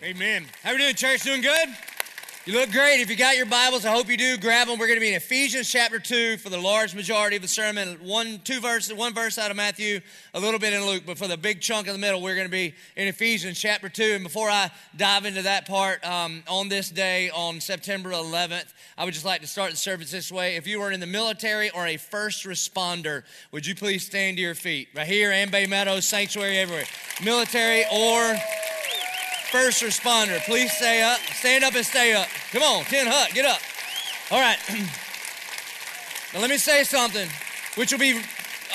Amen. How we doing, church? Doing good? You look great. If you got your Bibles, I hope you do. Grab them. We're going to be in Ephesians chapter 2 for the large majority of the sermon. One, two verses, one verse out of Matthew, a little bit in Luke, but for the big chunk in the middle, we're going to be in Ephesians chapter 2. And before I dive into that part, um, on this day, on September 11th, I would just like to start the service this way. If you are in the military or a first responder, would you please stand to your feet? Right here, Ambay Meadows, Sanctuary, everywhere. Military or first responder, please stay up. Stand up and stay up. Come on, Tin Hut, get up. All right. now let me say something, which will be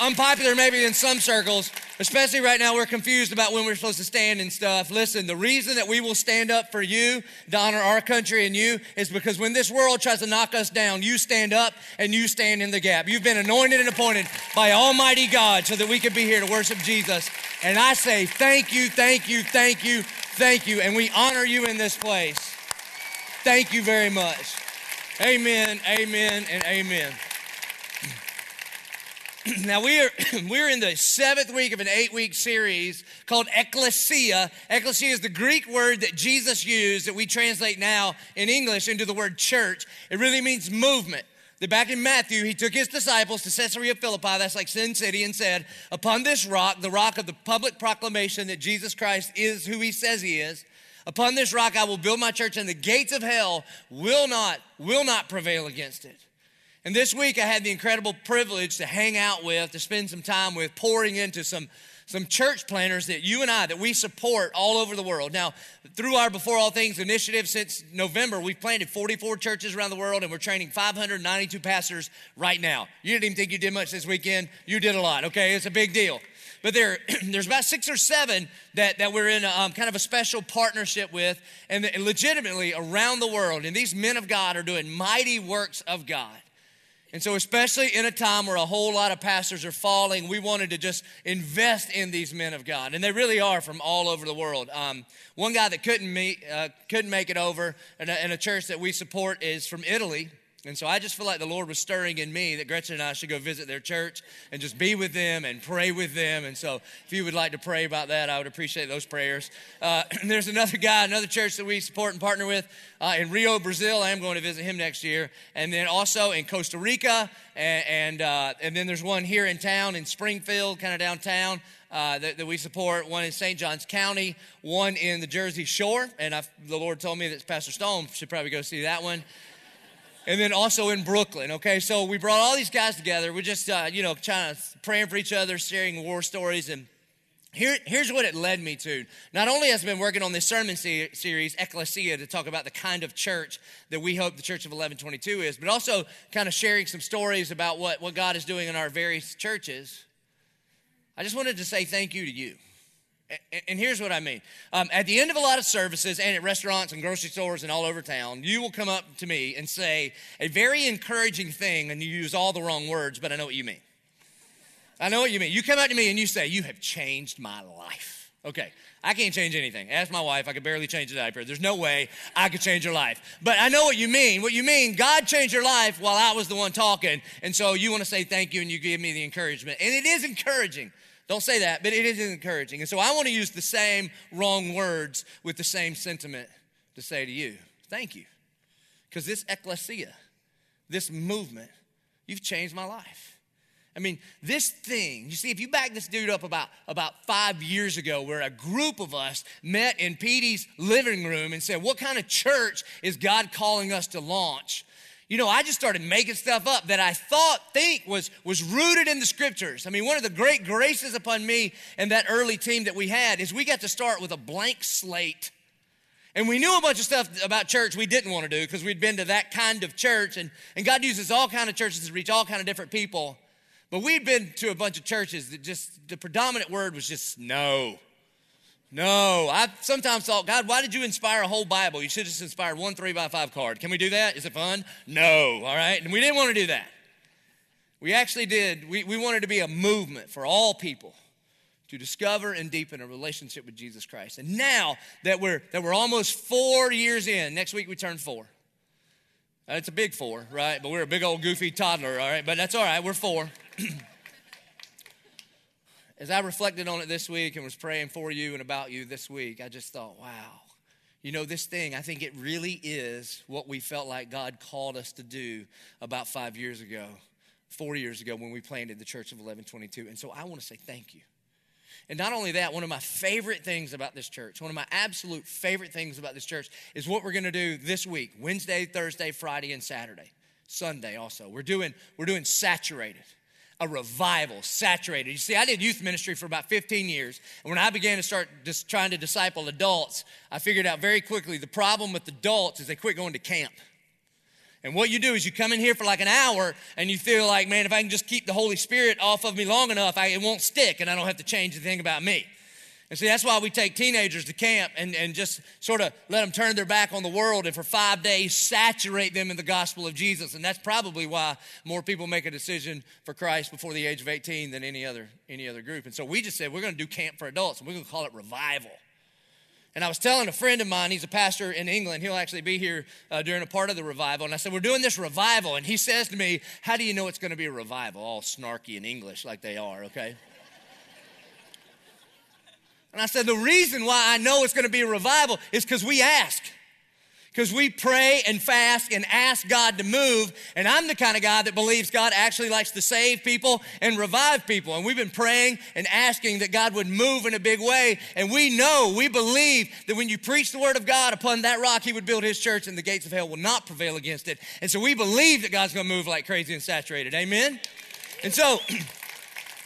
unpopular maybe in some circles, especially right now we're confused about when we're supposed to stand and stuff. Listen, the reason that we will stand up for you to honor our country and you is because when this world tries to knock us down, you stand up and you stand in the gap. You've been anointed and appointed by Almighty God so that we could be here to worship Jesus. And I say thank you, thank you, thank you, Thank you, and we honor you in this place. Thank you very much. Amen, amen, and amen. Now we are we're in the seventh week of an eight-week series called Ecclesia. Ecclesia is the Greek word that Jesus used that we translate now in English into the word church. It really means movement that back in Matthew, he took his disciples to Caesarea Philippi, that's like Sin City, and said, Upon this rock, the rock of the public proclamation that Jesus Christ is who he says he is, upon this rock I will build my church, and the gates of hell will not, will not prevail against it. And this week I had the incredible privilege to hang out with, to spend some time with, pouring into some some church planners that you and I that we support all over the world. Now, through our Before All Things initiative since November, we've planted 44 churches around the world and we're training 592 pastors right now. You didn't even think you did much this weekend. You did a lot, okay? It's a big deal. But there, there's about six or seven that, that we're in a, um, kind of a special partnership with, and legitimately around the world. And these men of God are doing mighty works of God. And so, especially in a time where a whole lot of pastors are falling, we wanted to just invest in these men of God, and they really are from all over the world. Um, one guy that couldn't meet, uh, couldn't make it over, in a, in a church that we support is from Italy. And so I just feel like the Lord was stirring in me that Gretchen and I should go visit their church and just be with them and pray with them. And so if you would like to pray about that, I would appreciate those prayers. Uh, there's another guy, another church that we support and partner with uh, in Rio, Brazil. I am going to visit him next year. And then also in Costa Rica. And, and, uh, and then there's one here in town in Springfield, kind of downtown. Uh, that, that, we support, one in St. Johns County, one in the Jersey Shore. And I've, the Lord told me that Pastor Stone should probably go see that one and then also in Brooklyn. Okay, so we brought all these guys together. We're just, uh, you know, trying to praying for each other, sharing war stories, and here, here's what it led me to. Not only has been working on this sermon series, Ecclesia, to talk about the kind of church that we hope the Church of 1122 is, but also kind of sharing some stories about what, what God is doing in our various churches. I just wanted to say thank you to you. And here's what I mean. Um, at the end of a lot of services and at restaurants and grocery stores and all over town, you will come up to me and say a very encouraging thing, and you use all the wrong words, but I know what you mean. I know what you mean. You come up to me and you say, You have changed my life. Okay, I can't change anything. Ask my wife, I could barely change a diaper. There's no way I could change your life. But I know what you mean. What you mean, God changed your life while I was the one talking. And so you want to say thank you and you give me the encouragement. And it is encouraging. Don't say that, but it is encouraging. And so I want to use the same wrong words with the same sentiment to say to you, thank you. Because this ecclesia, this movement, you've changed my life. I mean, this thing, you see, if you back this dude up about, about five years ago, where a group of us met in Petey's living room and said, What kind of church is God calling us to launch? You know, I just started making stuff up that I thought, think was, was rooted in the scriptures. I mean, one of the great graces upon me and that early team that we had is we got to start with a blank slate. And we knew a bunch of stuff about church we didn't want to do because we'd been to that kind of church. And, and God uses all kind of churches to reach all kind of different people. But we'd been to a bunch of churches that just, the predominant word was just no. No, I sometimes thought, God, why did you inspire a whole Bible? You should have just inspired one three by five card. Can we do that? Is it fun? No, all right. And we didn't want to do that. We actually did. We, we wanted to be a movement for all people to discover and deepen a relationship with Jesus Christ. And now that we're that we're almost four years in, next week we turn four. It's a big four, right? But we're a big old goofy toddler, all right? But that's all right. We're four. as I reflected on it this week and was praying for you and about you this week, I just thought, wow, You know, this thing, I think it really is what we felt like God called us to do about five years ago, four years ago when we planted the Church of 1122. And so I want to say thank you. And not only that, one of my favorite things about this church, one of my absolute favorite things about this church is what we're going to do this week Wednesday, Thursday, Friday, and Saturday. Sunday also. We're doing, we're doing saturated a revival, saturated. You see, I did youth ministry for about 15 years. And when I began to start just trying to disciple adults, I figured out very quickly the problem with adults is they quit going to camp. And what you do is you come in here for like an hour and you feel like, man, if I can just keep the Holy Spirit off of me long enough, I, it won't stick and I don't have to change a thing about me. And see, that's why we take teenagers to camp and, and just sort of let them turn their back on the world and for five days saturate them in the gospel of Jesus. And that's probably why more people make a decision for Christ before the age of 18 than any other, any other group. And so we just said, we're going to do camp for adults and we're going to call it revival. And I was telling a friend of mine, he's a pastor in England. He'll actually be here uh, during a part of the revival. And I said, We're doing this revival. And he says to me, How do you know it's going to be a revival? All snarky in English, like they are, okay? And I said, the reason why I know it's going to be a revival is because we ask. Because we pray and fast and ask God to move. And I'm the kind of guy that believes God actually likes to save people and revive people. And we've been praying and asking that God would move in a big way. And we know, we believe that when you preach the word of God upon that rock, He would build His church and the gates of hell will not prevail against it. And so we believe that God's going to move like crazy and saturated. Amen? And so,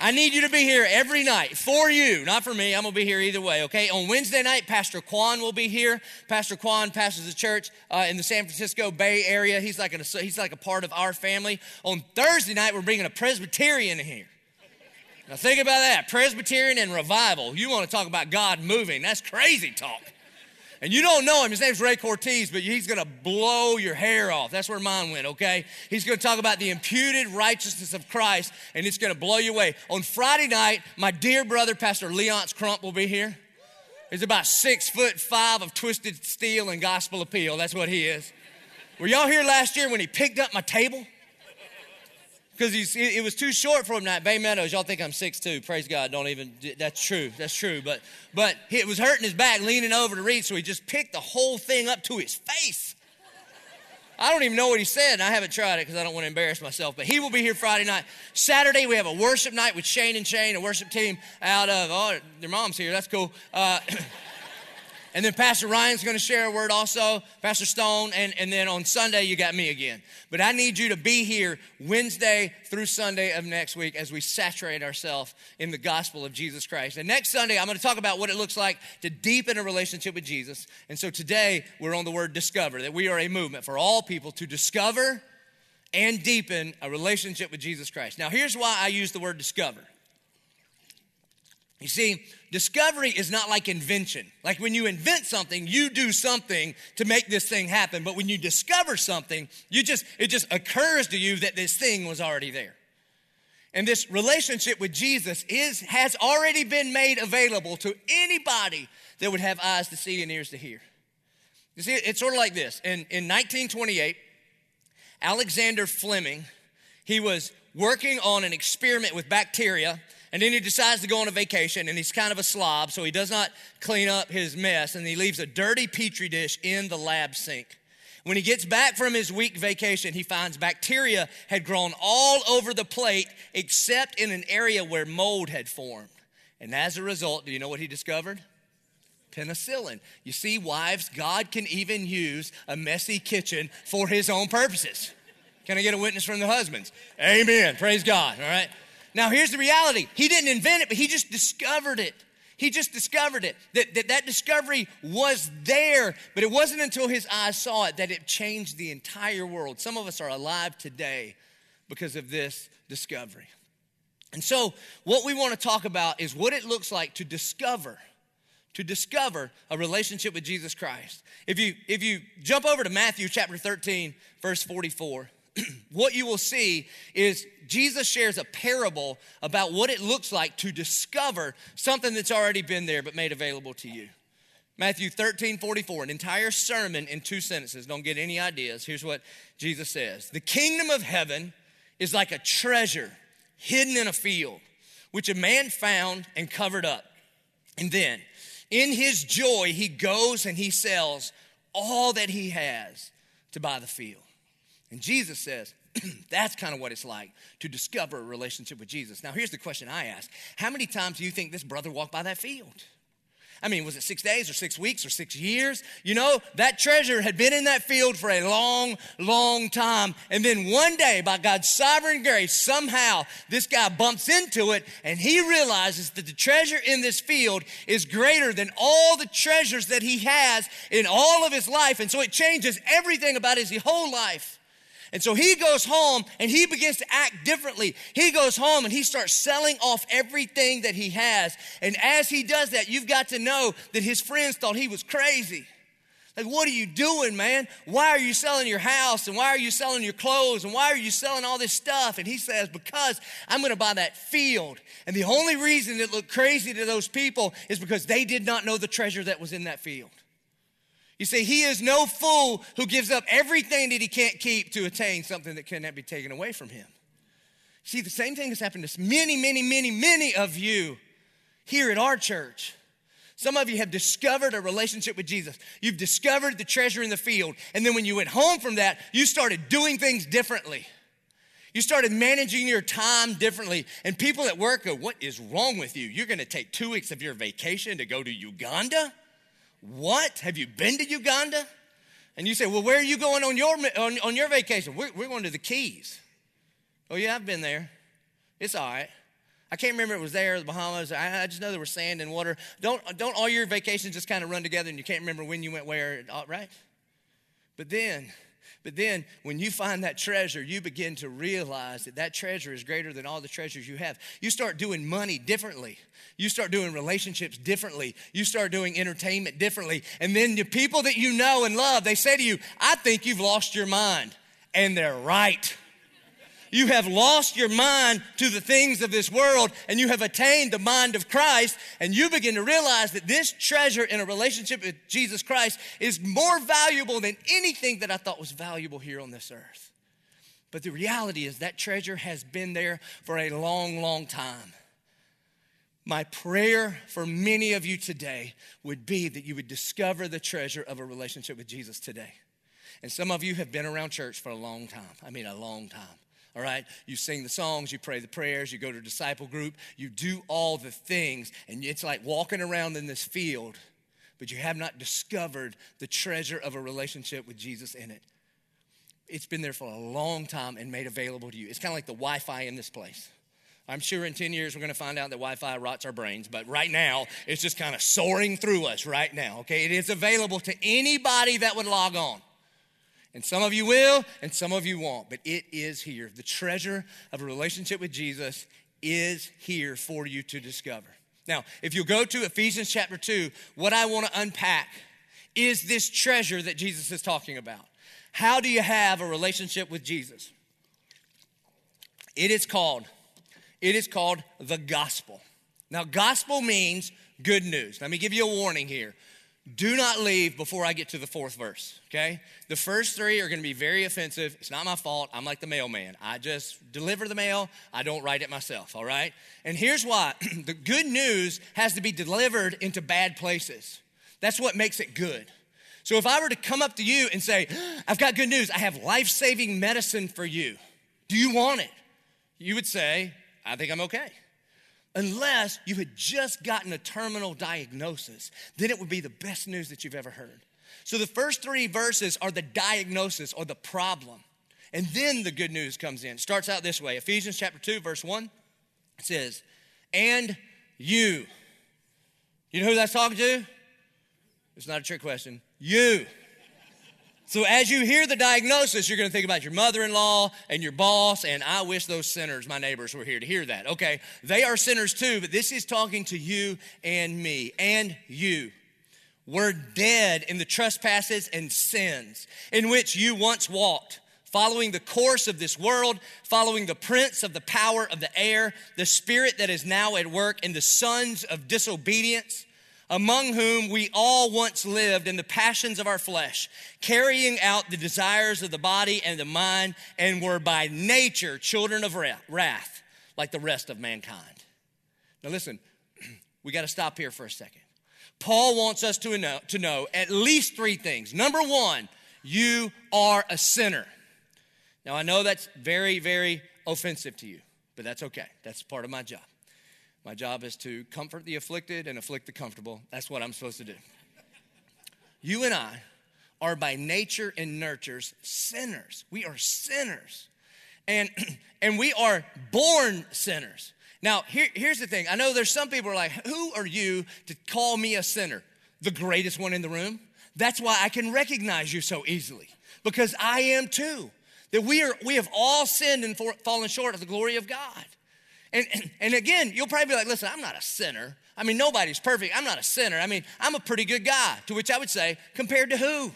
I need you to be here every night for you, not for me. I'm going to be here either way, okay? On Wednesday night, Pastor Quan will be here. Pastor Quan pastors a church uh, in the San Francisco Bay Area. He's like, a, he's like a part of our family. On Thursday night, we're bringing a Presbyterian here. Now, think about that Presbyterian and revival. You want to talk about God moving. That's crazy talk. And you don't know him. His name's Ray Cortese, but he's going to blow your hair off. That's where mine went, okay? He's going to talk about the imputed righteousness of Christ, and it's going to blow you away. On Friday night, my dear brother, Pastor Leonce Crump, will be here. He's about six foot five of twisted steel and gospel appeal. That's what he is. Were y'all here last year when he picked up my table? Because he's it was too short for him now. Bay Meadows, y'all think I'm 6'2". Praise God. Don't even, that's true. That's true. But, but it was hurting his back, leaning over to read, so he just picked the whole thing up to his face. I don't even know what he said, and I haven't tried it because I don't want to embarrass myself. But he will be here Friday night. Saturday, we have a worship night with Shane and Shane, a worship team out of, oh, their mom's here. That's cool. Uh, And then Pastor Ryan's going to share a word also, Pastor Stone, and, and then on Sunday you got me again. But I need you to be here Wednesday through Sunday of next week as we saturate ourselves in the gospel of Jesus Christ. And next Sunday I'm going to talk about what it looks like to deepen a relationship with Jesus. And so today we're on the word discover, that we are a movement for all people to discover and deepen a relationship with Jesus Christ. Now here's why I use the word discover. You see, discovery is not like invention. Like when you invent something, you do something to make this thing happen. But when you discover something, you just it just occurs to you that this thing was already there. And this relationship with Jesus is has already been made available to anybody that would have eyes to see and ears to hear. You see, it's sort of like this. In, in 1928, Alexander Fleming, he was working on an experiment with bacteria and then he decides to go on a vacation and he's kind of a slob, so he does not clean up his mess and he leaves a dirty petri dish in the lab sink. When he gets back from his week vacation, he finds bacteria had grown all over the plate except in an area where mold had formed. And as a result, do you know what he discovered? Penicillin. You see, wives, God can even use a messy kitchen for his own purposes. Can I get a witness from the husbands? Amen. Praise God. All right. Now, here's the reality He didn't invent it, but He just discovered it. He just discovered it. That, that that discovery was there, but it wasn't until his eyes saw it that it changed the entire world. Some of us are alive today because of this discovery. And so, what we want to talk about is what it looks like to discover to discover a relationship with Jesus Christ. If you if you jump over to Matthew chapter 13 verse 44, what you will see is Jesus shares a parable about what it looks like to discover something that's already been there but made available to you. Matthew 13, 44, an entire sermon in two sentences. Don't get any ideas. Here's what Jesus says The kingdom of heaven is like a treasure hidden in a field, which a man found and covered up. And then In his joy, he goes and he sells all that he has to buy the field. And Jesus says, that's kind of what it's like to discover a relationship with Jesus. Now, here's the question I ask How many times do you think this brother walked by that field? I mean, was it six days or six weeks or six years? You know, that treasure had been in that field for a long, long time. And then one day, by God's sovereign grace, somehow this guy bumps into it and he realizes that the treasure in this field is greater than all the treasures that he has in all of his life. And so it changes everything about his whole life. And so he goes home and he begins to act differently. He goes home and he starts selling off everything that he has. And as he does that, you've got to know that his friends thought he was crazy. Like, what are you doing, man? Why are you selling your house? And why are you selling your clothes? And why are you selling all this stuff? And he says, Because I'm going to buy that field. And the only reason it looked crazy to those people is because they did not know the treasure that was in that field. You see, he is no fool who gives up everything that he can't keep to attain something that cannot be taken away from him. See, the same thing has happened to many, many, many, many of you here at our church. Some of you have discovered a relationship with Jesus. You've discovered the treasure in the field. And then when you went home from that, you started doing things differently. You started managing your time differently. And people at work go, What is wrong with you? You're going to take two weeks of your vacation to go to Uganda? What? Have you been to Uganda? And you say, Well, where are you going on your, on, on your vacation? We're, we're going to the Keys. Oh, yeah, I've been there. It's all right. I can't remember it was there, the Bahamas. I, I, just know there was sand and water. Don't, don't all your vacations just kind of run together and you can't remember when you went where, right? But then, but then when you find that treasure, you begin to realize that that treasure is greater than all the treasures you have. You start doing money differently. You start doing relationships differently. You start doing entertainment differently. And then the people that you know and love, they say to you, I think you've lost your mind. And they're right. You have lost your mind to the things of this world and you have attained the mind of Christ, and you begin to realize that this treasure in a relationship with Jesus Christ is more valuable than anything that I thought was valuable here on this earth. But the reality is that treasure has been there for a long, long time. My prayer for many of you today would be that you would discover the treasure of a relationship with Jesus today. And some of you have been around church for a long time. I mean, a long time all right? You sing the songs, you pray the prayers, you go to disciple group, you do all the things, and it's like walking around in this field, but you have not discovered the treasure of a relationship with Jesus in it. It's been there for a long time and made available to you. It's kind of like the Wi Fi in this place. I'm sure in 10 years we're going to find out that Wi Fi rots our brains, but right now it's just kind of soaring through us right now, okay? It is available to anybody that would log on. And some of you will, and some of you won't, but it is here. The treasure of a relationship with Jesus is here for you to discover. Now, if you go to Ephesians chapter 2, what I want to unpack is this treasure that Jesus is talking about. How do you have a relationship with Jesus? It is called it is called the gospel. Now, gospel means good news. Let me give you a warning here do not leave before I get to the fourth verse, okay? The first three are gonna be very offensive. It's not my fault. I'm like the mailman. I just deliver the mail, I don't write it myself, all right? And here's why the good news has to be delivered into bad places. That's what makes it good. So if I were to come up to you and say, I've got good news, I have life saving medicine for you, do you want it? You would say, I think I'm okay unless you had just gotten a terminal diagnosis. Then it would be the best news that you've ever heard. So the first three verses are the diagnosis or the problem. And then the good news comes in. It starts out this way Ephesians chapter 2, verse 1 it says, And you. You know who that's talking to? It's not a trick question. You. So as you hear the diagnosis, you're going to think about your mother-in-law and your boss, and I wish those sinners, my neighbors, were here to hear that. Okay, they are sinners too, but this is talking to you and me and you. We're dead in the trespasses and sins in which you once walked, following the course of this world, following the prince of the power of the air, the spirit that is now at work in the sons of disobedience among whom we all once lived in the passions of our flesh, carrying out the desires of the body and the mind, and were by nature children of wrath, like the rest of mankind. Now, listen, we got to stop here for a second. Paul wants us to know, to know at least three things. Number one, you are a sinner. Now, I know that's very, very offensive to you, but that's okay. That's part of my job. My job is to comfort the afflicted and afflict the comfortable. That's what I'm supposed to do. You and I are by nature and nurtures sinners. We are sinners. And, and we are born sinners. Now, here, here's the thing. I know there's some people are like, who are you to call me a sinner? The greatest one in the room? That's why I can recognize you so easily, because I am too. That we are we have all sinned and for, fallen short of the glory of God. And, and, again, you'll probably be like, listen, I'm not a sinner. I mean, nobody's perfect. I'm not a sinner. I mean, I'm a pretty good guy. To which I would say, compared to who?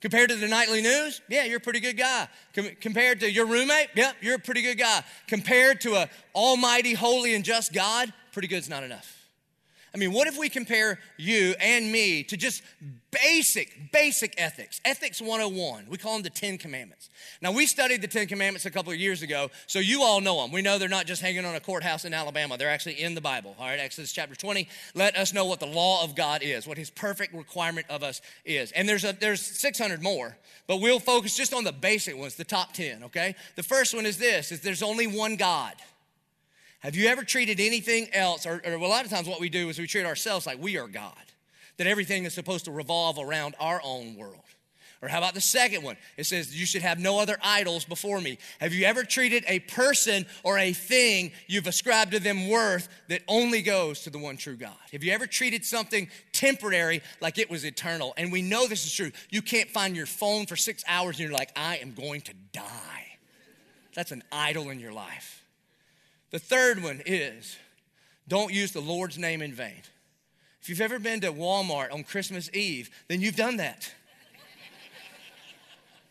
Compared to the nightly news, yeah, you're a pretty good guy. Com- compared to your roommate, yeah, you're a pretty good guy. Compared to a almighty, holy, and just God, pretty good's not enough. I mean, what if we compare you and me to just basic, basic ethics? Ethics 101. We call them the Ten Commandments. Now, we studied the Ten Commandments a couple of years ago, so you all know them. We know they're not just hanging on a courthouse in Alabama, they're actually in the Bible. All right, Exodus chapter 20. Let us know what the law of God is, what his perfect requirement of us is. And there's, a, there's 600 more, but we'll focus just on the basic ones, the top 10, okay? The first one is this, is there's only one God. Have you ever treated anything else, or, or, a lot of times what we do is we treat ourselves like we are God, that everything is supposed to revolve around our own world? Or how about the second one? It says, You should have no other idols before me. Have you ever treated a person or a thing you've ascribed to them worth that only goes to the one true God? Have you ever treated something temporary like it was eternal? And we know this is true. You can't find your phone for six hours and you're like, I am going to die. That's an idol in your life. The third one is don't use the Lord's name in vain. If you've ever been to Walmart on Christmas Eve, then you've done that.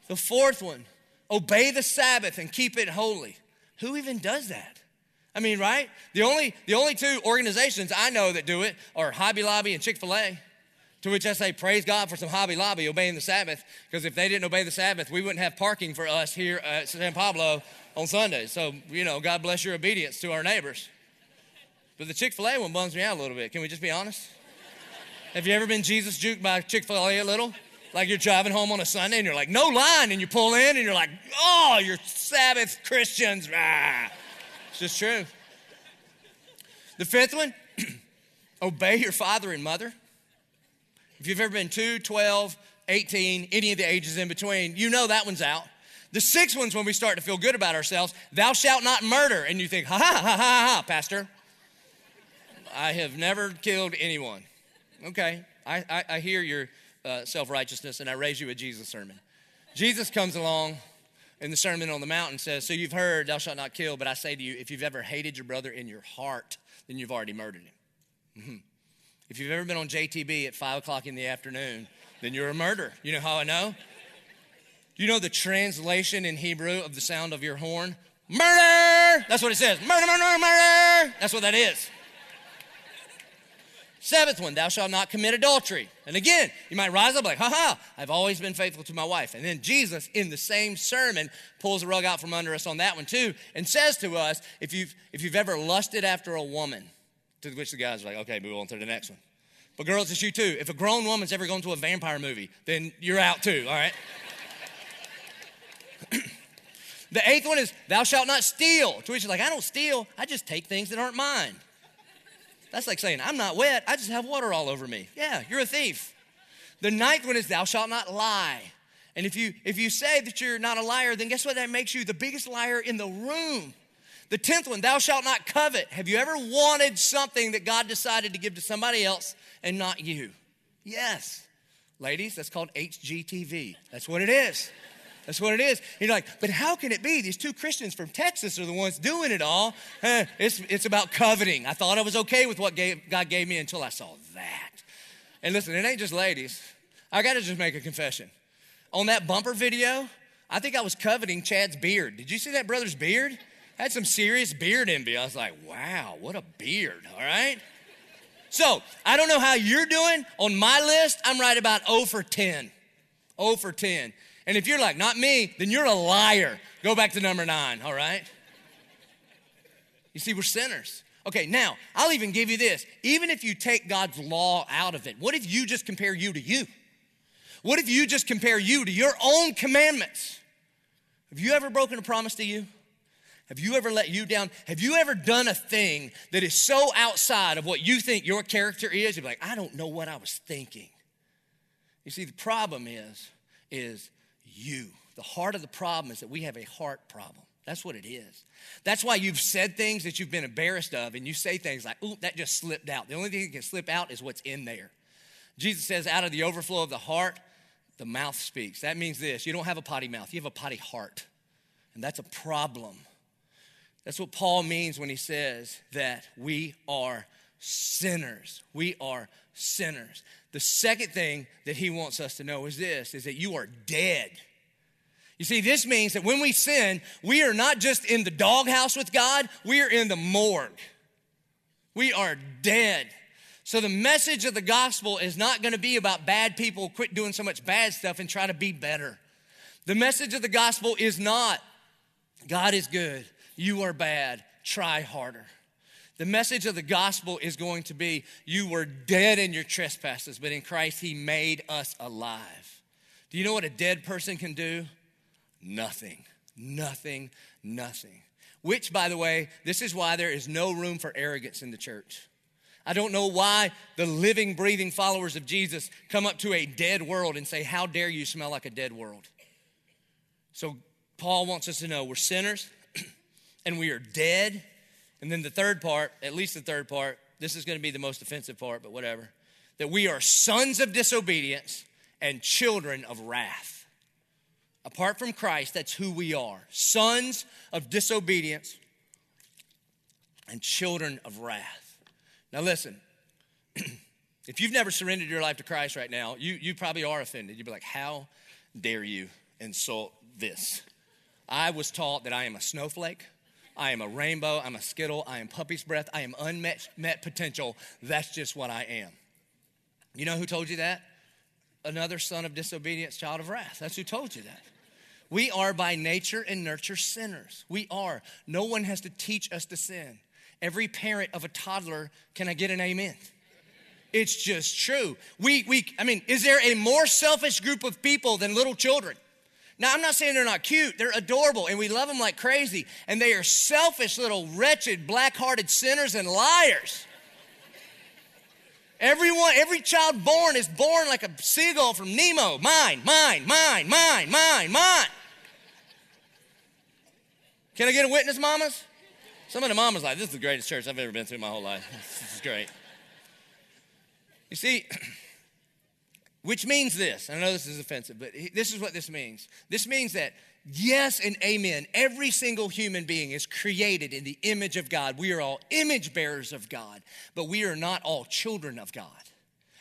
the fourth one, obey the Sabbath and keep it holy. Who even does that? I mean, right? The only, the only two organizations I know that do it are Hobby Lobby and Chick fil A. To which I say, praise God for some Hobby Lobby obeying the Sabbath, because if they didn't obey the Sabbath, we wouldn't have parking for us here at San Pablo on Sundays. So, you know, God bless your obedience to our neighbors. But the Chick fil A one bums me out a little bit. Can we just be honest? Have you ever been Jesus juked by Chick fil A a little? Like you're driving home on a Sunday and you're like, no line. And you pull in and you're like, oh, you're Sabbath Christians. Ah. It's just true. The fifth one, obey your father and mother. If you've ever been 2, 12, 18, any of the ages in between, you know that one's out. The sixth one's when we start to feel good about ourselves. Thou shalt not murder. And you think, ha ha ha ha ha, Pastor. I have never killed anyone. Okay, I, I, I hear your uh, self righteousness and I raise you a Jesus sermon. Jesus comes along in the Sermon on the Mount and says, So you've heard, thou shalt not kill, but I say to you, if you've ever hated your brother in your heart, then you've already murdered him. Mm-hmm. If you've ever been on JTB at 5 o'clock in the afternoon, then you're a murderer. You know how I know? You know the translation in Hebrew of the sound of your horn? Murder! That's what it says. Murder, murder, murder! That's what that is. Seventh one, thou shalt not commit adultery. And again, you might rise up like, ha ha, I've always been faithful to my wife. And then Jesus, in the same sermon, pulls the rug out from under us on that one too, and says to us, if you've, if you've ever lusted after a woman, to which the guys are like, okay, move on to the next one. But girls, it's you too. If a grown woman's ever gone to a vampire movie, then you're out too, all right? The eighth one is, thou shalt not steal. To which is like, I don't steal, I just take things that aren't mine. That's like saying, I'm not wet, I just have water all over me. Yeah, you're a thief. The ninth one is, thou shalt not lie. And if you if you say that you're not a liar, then guess what? That makes you the biggest liar in the room. The tenth one, thou shalt not covet. Have you ever wanted something that God decided to give to somebody else and not you? Yes. Ladies, that's called HGTV. That's what it is. That's what it is. You're like, but how can it be? These two Christians from Texas are the ones doing it all. It's, it's about coveting. I thought I was okay with what gave, God gave me until I saw that. And listen, it ain't just ladies. I got to just make a confession. On that bumper video, I think I was coveting Chad's beard. Did you see that brother's beard? Had some serious beard envy. I was like, wow, what a beard, all right? So, I don't know how you're doing. On my list, I'm right about 0 for 10. 0 for 10. And if you're like, not me, then you're a liar. Go back to number nine, all right? You see, we're sinners. Okay, now, I'll even give you this. Even if you take God's law out of it, what if you just compare you to you? What if you just compare you to your own commandments? Have you ever broken a promise to you? Have you ever let you down? Have you ever done a thing that is so outside of what you think your character is? You're like, I don't know what I was thinking. You see, the problem is, is you. The heart of the problem is that we have a heart problem. That's what it is. That's why you've said things that you've been embarrassed of, and you say things like, ooh, that just slipped out. The only thing that can slip out is what's in there. Jesus says, out of the overflow of the heart, the mouth speaks. That means this you don't have a potty mouth, you have a potty heart. And that's a problem. That's what Paul means when he says that we are sinners. We are sinners. The second thing that he wants us to know is this is that you are dead. You see, this means that when we sin, we are not just in the doghouse with God, we are in the morgue. We are dead. So the message of the gospel is not going to be about bad people quit doing so much bad stuff and try to be better. The message of the gospel is not God is good, you are bad, try harder. The message of the gospel is going to be you were dead in your trespasses, but in Christ he made us alive. Do you know what a dead person can do? Nothing, nothing, nothing. Which, by the way, this is why there is no room for arrogance in the church. I don't know why the living, breathing followers of Jesus come up to a dead world and say, How dare you smell like a dead world? So, Paul wants us to know we're sinners and we are dead. And then the third part, at least the third part, this is going to be the most offensive part, but whatever, that we are sons of disobedience and children of wrath. Apart from Christ, that's who we are sons of disobedience and children of wrath. Now, listen, if you've never surrendered your life to Christ right now, you, you probably are offended. You'd be like, How dare you insult this? I was taught that I am a snowflake. I am a rainbow. I'm a skittle. I am puppy's breath. I am unmet met potential. That's just what I am. You know who told you that? Another son of disobedience, child of wrath. That's who told you that. We are by nature and nurture sinners. We are. No one has to teach us to sin. Every parent of a toddler, can I get an amen? It's just true. We, we, I mean, is there a more selfish group of people than little children? Now, I'm not saying they're not cute, they're adorable, and we love them like crazy. And they are selfish, little, wretched, black hearted sinners and liars. Everyone, every child born is born like a seagull from Nemo. Mine, mine, mine, mine, mine, mine. Can I get a witness, mamas? Some of the mamas like, this is the greatest church I've ever been to in my whole life. This is great. You see, which means this. I know this is offensive, but this is what this means. This means that yes and amen, every single human being is created in the image of God. We are all image bearers of God, but we are not all children of God.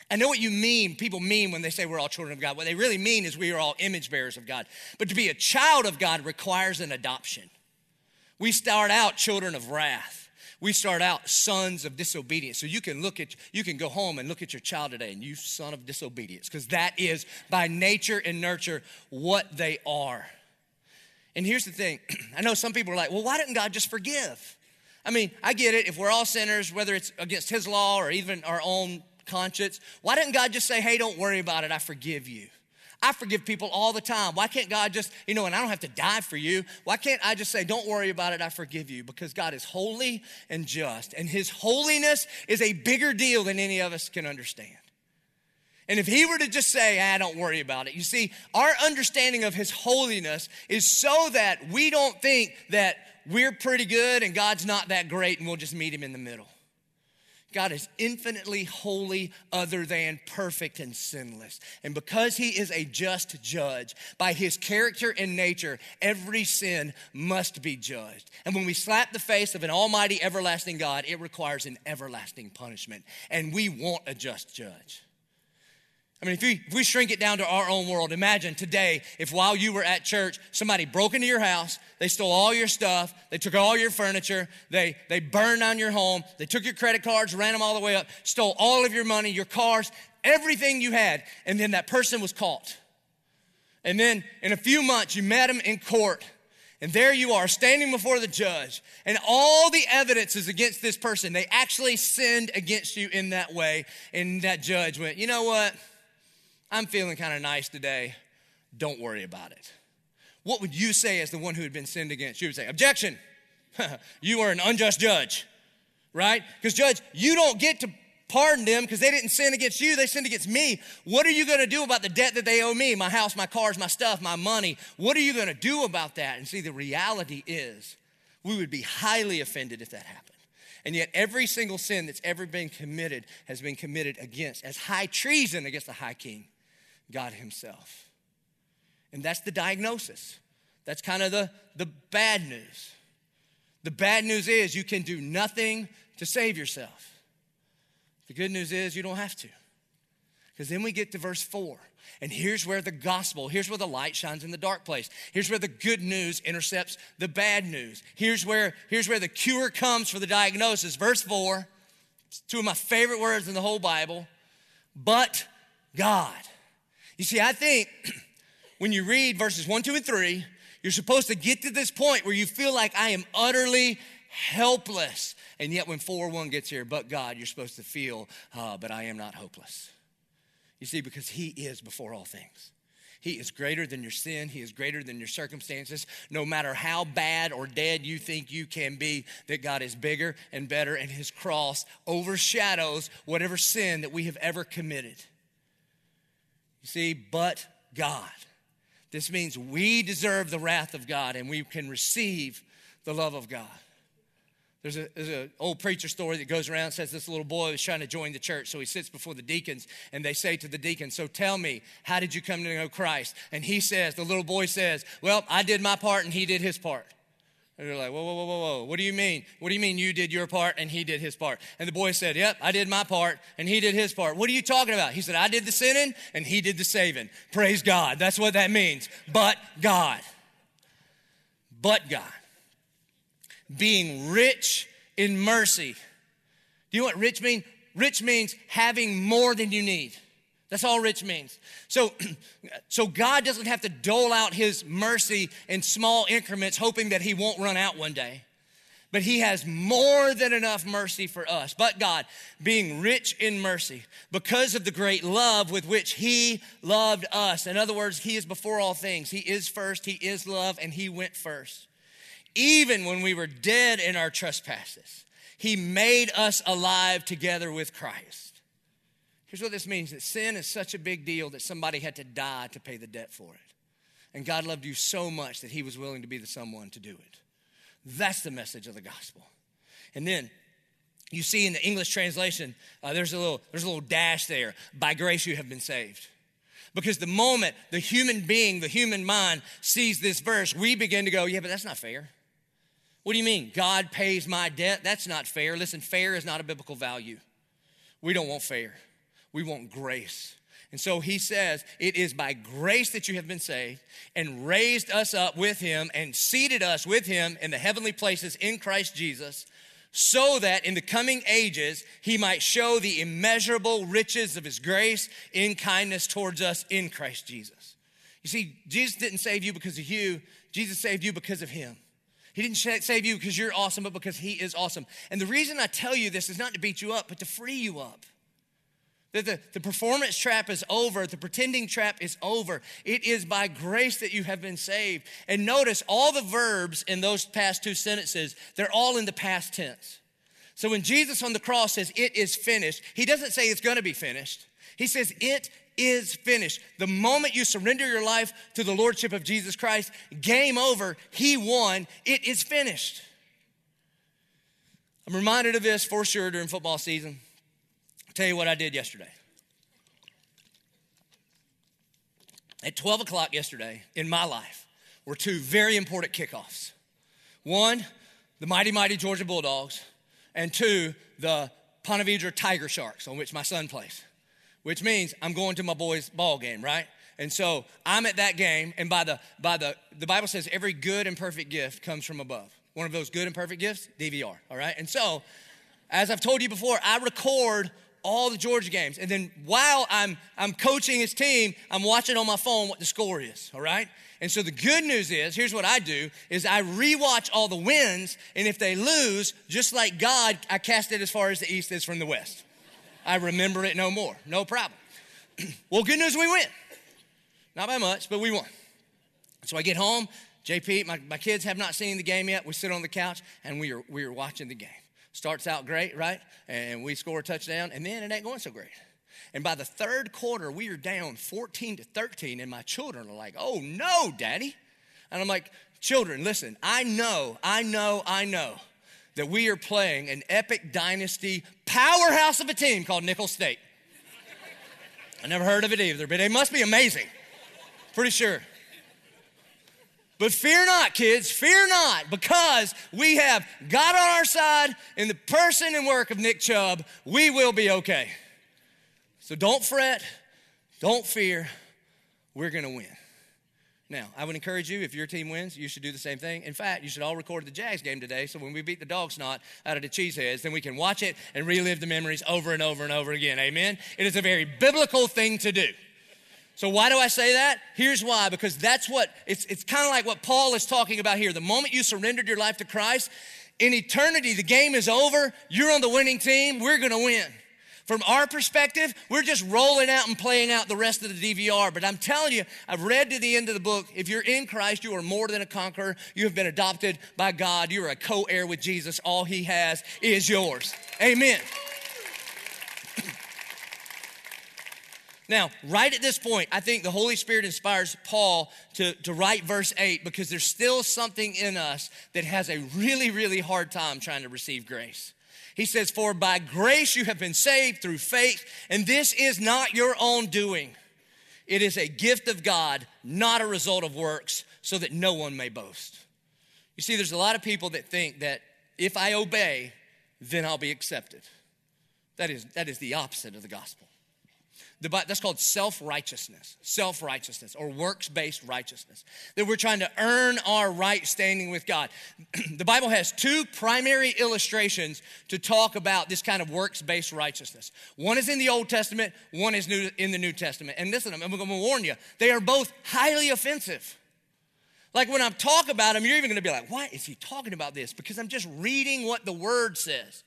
I know what you mean, people mean when they say we're all children of God. What they really mean is we are all image bearers of God. But to be a child of God requires an adoption. We start out children of wrath. We start out sons of disobedience. So you can look at, you can go home and look at your child today and you son of disobedience, because that is by nature and nurture what they are. And here's the thing I know some people are like, well, why didn't God just forgive? I mean, I get it. If we're all sinners, whether it's against His law or even our own conscience, why didn't God just say, hey, don't worry about it, I forgive you? I forgive people all the time. Why can't God just, you know, and I don't have to die for you. Why can't I just say, don't worry about it, I forgive you? Because God is holy and just, and His holiness is a bigger deal than any of us can understand. And if He were to just say, ah, don't worry about it, you see, our understanding of His holiness is so that we don't think that we're pretty good and God's not that great and we'll just meet Him in the middle. God is infinitely holy, other than perfect and sinless. And because He is a just judge, by His character and nature, every sin must be judged. And when we slap the face of an almighty, everlasting God, it requires an everlasting punishment. And we want a just judge. I mean, if we, if we shrink it down to our own world, imagine today if while you were at church, somebody broke into your house, they stole all your stuff, they took all your furniture, they, they burned down your home, they took your credit cards, ran them all the way up, stole all of your money, your cars, everything you had, and then that person was caught. And then in a few months, you met him in court, And there you are standing before the judge, and all the evidence is against this person. They actually sinned against you in that way. And that judge went, You know what? I'm feeling kind of nice today. Don't worry about it. What would you say as the one who had been sinned against? You would say, Objection. you are an unjust judge, right? Because, judge, you don't get to pardon them because they didn't sin against you, they sinned against me. What are you going to do about the debt that they owe me? My house, my cars, my stuff, my money. What are you going to do about that? And see, the reality is, we would be highly offended if that happened. And yet, every single sin that's ever been committed has been committed against, as high treason against the high king, God Himself. And that's the diagnosis. That's kind of the, the bad news. The bad news is you can do nothing to save yourself. The good news is you don't have to. Because then we get to verse 4. And here's where the gospel, here's where the light shines in the dark place. Here's where the good news intercepts the bad news. Here's where, here's where the cure comes for the diagnosis. Verse 4, two of my favorite words in the whole Bible, but God. You see, I think when you read verses 1, 2, and 3, you're supposed to get to this point where you feel like I am utterly helpless. And yet, when 4 1 gets here, but God, you're supposed to feel, uh, but I am not hopeless. You see, because He is before all things. He is greater than your sin. He is greater than your circumstances. No matter how bad or dead you think you can be, that God is bigger and better, and His cross overshadows whatever sin that we have ever committed. You see, but God. This means we deserve the wrath of God and we can receive the love of God. There's an old preacher story that goes around says this little boy was trying to join the church. So he sits before the deacons and they say to the deacon, So tell me, how did you come to know Christ? And he says, The little boy says, Well, I did my part and he did his part. And they're like, Whoa, whoa, whoa, whoa, whoa. What do you mean? What do you mean you did your part and he did his part? And the boy said, Yep, I did my part and he did his part. What are you talking about? He said, I did the sinning and he did the saving. Praise God. That's what that means. But God. But God. Being rich in mercy. Do you know what rich means? Rich means having more than you need. That's all rich means. So, so God doesn't have to dole out his mercy in small increments, hoping that he won't run out one day. But he has more than enough mercy for us. But God, being rich in mercy, because of the great love with which he loved us. In other words, he is before all things. He is first, he is love, and he went first even when we were dead in our trespasses, he made us alive together with Christ. Here's what this means that sin is such a big deal that somebody had to die to pay the debt for it. And God loved you so much that he was willing to be the someone to do it. That's the message of the gospel. And then you see in the English translation, uh, there's, a little, there's a little dash there. By grace you have been saved. Because the moment the human being, the human mind sees this verse, we begin to go, yeah, but that's not fair. What do you mean? God pays my debt? That's not fair. Listen, fair is not a biblical value. We don't want fair, we want grace. And so he says, It is by grace that you have been saved and raised us up with him and seated us with him in the heavenly places in Christ Jesus, so that in the coming ages he might show the immeasurable riches of his grace in kindness towards us in Christ Jesus. You see, Jesus didn't save you because of you, Jesus saved you because of him. He didn't save you because you're awesome, but because He is awesome. And the reason I tell you this is not to beat you up, but to free you up. That the, the performance trap is over, the pretending trap is over. It is by grace that you have been saved. And notice all the verbs in those past two sentences, they're all in the past tense. So when Jesus on the cross says, It is finished, He doesn't say it's gonna be finished. He says, It is finished. The moment you surrender your life to the Lordship of Jesus Christ, game over, He won, it is finished. I'm reminded of this for sure during football season. I'll tell you what I did yesterday. At 12 o'clock yesterday in my life were two very important kickoffs. One, the mighty, mighty Georgia Bulldogs, and two, the Ponte Vedra Tiger Sharks, on which my son plays which means I'm going to my boys' ball game, right? And so I'm at that game, and by the by the the Bible says every good and perfect gift comes from above. One of those good and perfect gifts, DVR, all right? And so, as I've told you before, I record all the Georgia games. And then while I'm, I'm coaching his team, I'm watching on my phone what the score is, all right? And so the good news is, here's what I do, is I rewatch all the wins, and if they lose, just like God, I cast it as far as the east is from the west. I remember it no more, no problem. well, good news, we win. Not by much, but we won. So I get home, JP, my, my kids have not seen the game yet. We sit on the couch and we are, we are watching the game. Starts out great, right? And we score a touchdown, and then it ain't going so great. And by the third quarter, we are down 14 to 13, and my children are like, oh no, daddy. And I'm like, children, listen, I know, I know, I know that we are playing an epic dynasty powerhouse of a team called Nicholls State. I never heard of it either, but it must be amazing. Pretty sure. But fear not, kids, fear not, because we have God on our side in the person and work of Nick Chubb. We will be okay. So don't fret, don't fear. We're going to win. Now, I would encourage you, if your team wins, you should do the same thing. In fact, you should all record the Jags game today so when we beat the dog snot out of the cheeseheads, then we can watch it and relive the memories over and over and over again. Amen? It is a very biblical thing to do. So, why do I say that? Here's why because that's what it's, it's kind of like what Paul is talking about here. The moment you surrendered your life to Christ, in eternity, the game is over. You're on the winning team. We're going to win. From our perspective, we're just rolling out and playing out the rest of the DVR. But I'm telling you, I've read to the end of the book. If you're in Christ, you are more than a conqueror. You have been adopted by God. You are a co heir with Jesus. All he has is yours. Amen. Now, right at this point, I think the Holy Spirit inspires Paul to, to write verse 8 because there's still something in us that has a really, really hard time trying to receive grace. He says, For by grace you have been saved through faith, and this is not your own doing. It is a gift of God, not a result of works, so that no one may boast. You see, there's a lot of people that think that if I obey, then I'll be accepted. That is, that is the opposite of the gospel. That's called self righteousness, self righteousness, or works based righteousness. That we're trying to earn our right standing with God. the Bible has two primary illustrations to talk about this kind of works based righteousness. One is in the Old Testament, one is new, in the New Testament. And listen, I'm going to warn you, they are both highly offensive. Like when I talk about them, you're even going to be like, why is he talking about this? Because I'm just reading what the word says.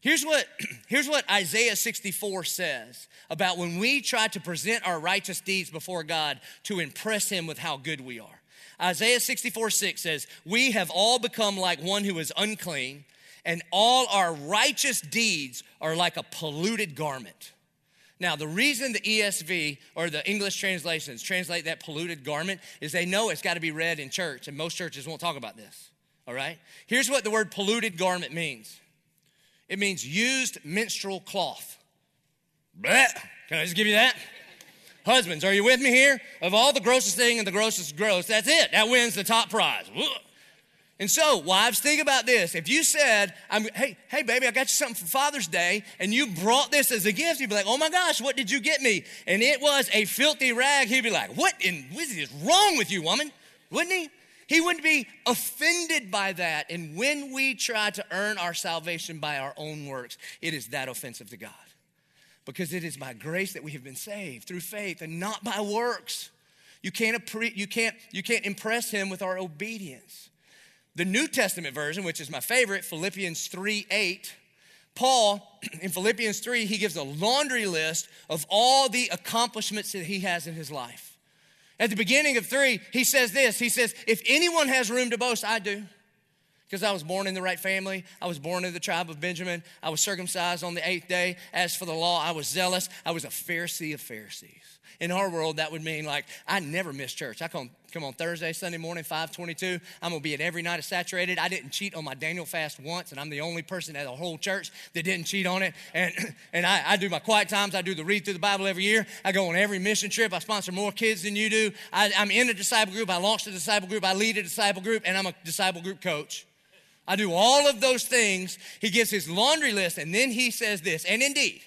Here's what, here's what Isaiah 64 says about when we try to present our righteous deeds before God to impress Him with how good we are. Isaiah 64 6 says, We have all become like one who is unclean, and all our righteous deeds are like a polluted garment. Now, the reason the ESV or the English translations translate that polluted garment is they know it's got to be read in church, and most churches won't talk about this. All right? Here's what the word polluted garment means it means used menstrual cloth. Blech. Can I just give you that? Husbands, are you with me here? Of all the grossest thing and the grossest gross, that's it. That wins the top prize. And so, wives, think about this. If you said, hey, hey, baby, I got you something for Father's Day, and you brought this as a gift, you'd be like, oh my gosh, what did you get me? And it was a filthy rag, he'd be like, what in what is wrong with you, woman? Wouldn't he? He wouldn't be offended by that. And when we try to earn our salvation by our own works, it is that offensive to God. Because it is by grace that we have been saved through faith and not by works. You can't, you can't, you can't impress him with our obedience. The New Testament version, which is my favorite, Philippians 3 8, Paul, in Philippians 3, he gives a laundry list of all the accomplishments that he has in his life. At the beginning of three, he says this He says, If anyone has room to boast, I do. Because I was born in the right family. I was born in the tribe of Benjamin. I was circumcised on the eighth day. As for the law, I was zealous. I was a Pharisee of Pharisees. In our world, that would mean like I never miss church. I come come on Thursday, Sunday morning, 522. I'm gonna be at every night of saturated. I didn't cheat on my Daniel fast once, and I'm the only person at the whole church that didn't cheat on it. And and I, I do my quiet times. I do the read through the Bible every year. I go on every mission trip. I sponsor more kids than you do. I, I'm in a disciple group. I launched a disciple group. I lead a disciple group, and I'm a disciple group coach. I do all of those things. He gives his laundry list, and then he says this, and indeed,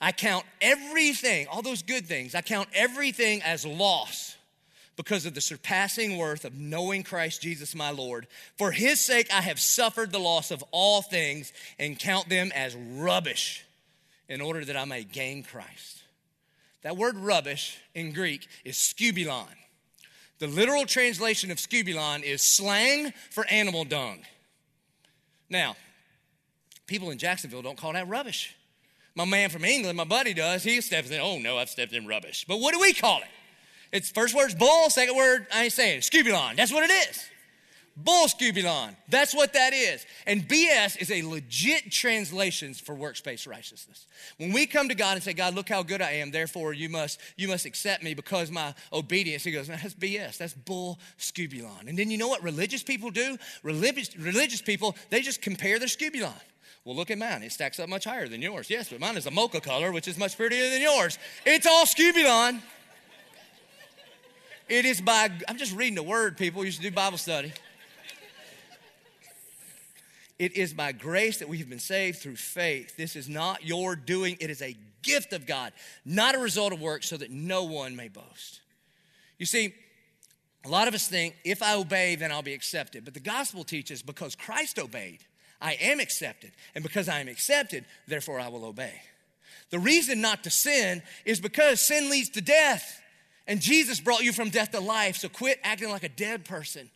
I count everything, all those good things, I count everything as loss because of the surpassing worth of knowing Christ Jesus my Lord. For his sake, I have suffered the loss of all things and count them as rubbish in order that I may gain Christ. That word rubbish in Greek is skubalon. The literal translation of skubalon is slang for animal dung. Now, people in Jacksonville don't call that rubbish. My man from England, my buddy does, he steps in, oh no, I've stepped in rubbish. But what do we call it? It's first word's bull, second word, I ain't saying, skubalon. That's what it is. Bull skubalon. That's what that is. And BS is a legit translation for works-based righteousness. When we come to God and say, God, look how good I am, therefore you must, you must accept me because my obedience, he goes, that's BS. That's bull skubalon. And then you know what religious people do? Religious, religious people, they just compare their skubalon. Well, look at mine. It stacks up much higher than yours. Yes, but mine is a mocha color, which is much prettier than yours. It's all skubalon. It is by, I'm just reading the word, people. You should do Bible study. It is by grace that we have been saved through faith. This is not your doing, it is a gift of God, not a result of work, so that no one may boast. You see, a lot of us think if I obey, then I'll be accepted. But the gospel teaches because Christ obeyed, I am accepted. And because I am accepted, therefore I will obey. The reason not to sin is because sin leads to death. And Jesus brought you from death to life. So quit acting like a dead person.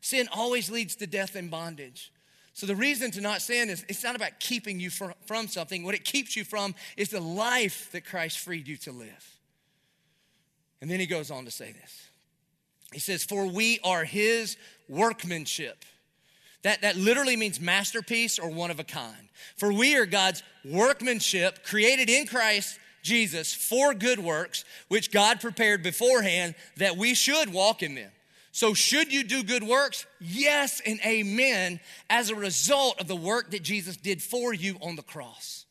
Sin always leads to death and bondage. So the reason to not sin is it's not about keeping you from, from something. What it keeps you from is the life that Christ freed you to live. And then he goes on to say this. He says, For we are his workmanship. That, that literally means masterpiece or one of a kind. For we are God's workmanship created in Christ Jesus for good works, which God prepared beforehand that we should walk in them. So, should you do good works? Yes and amen, as a result of the work that Jesus did for you on the cross.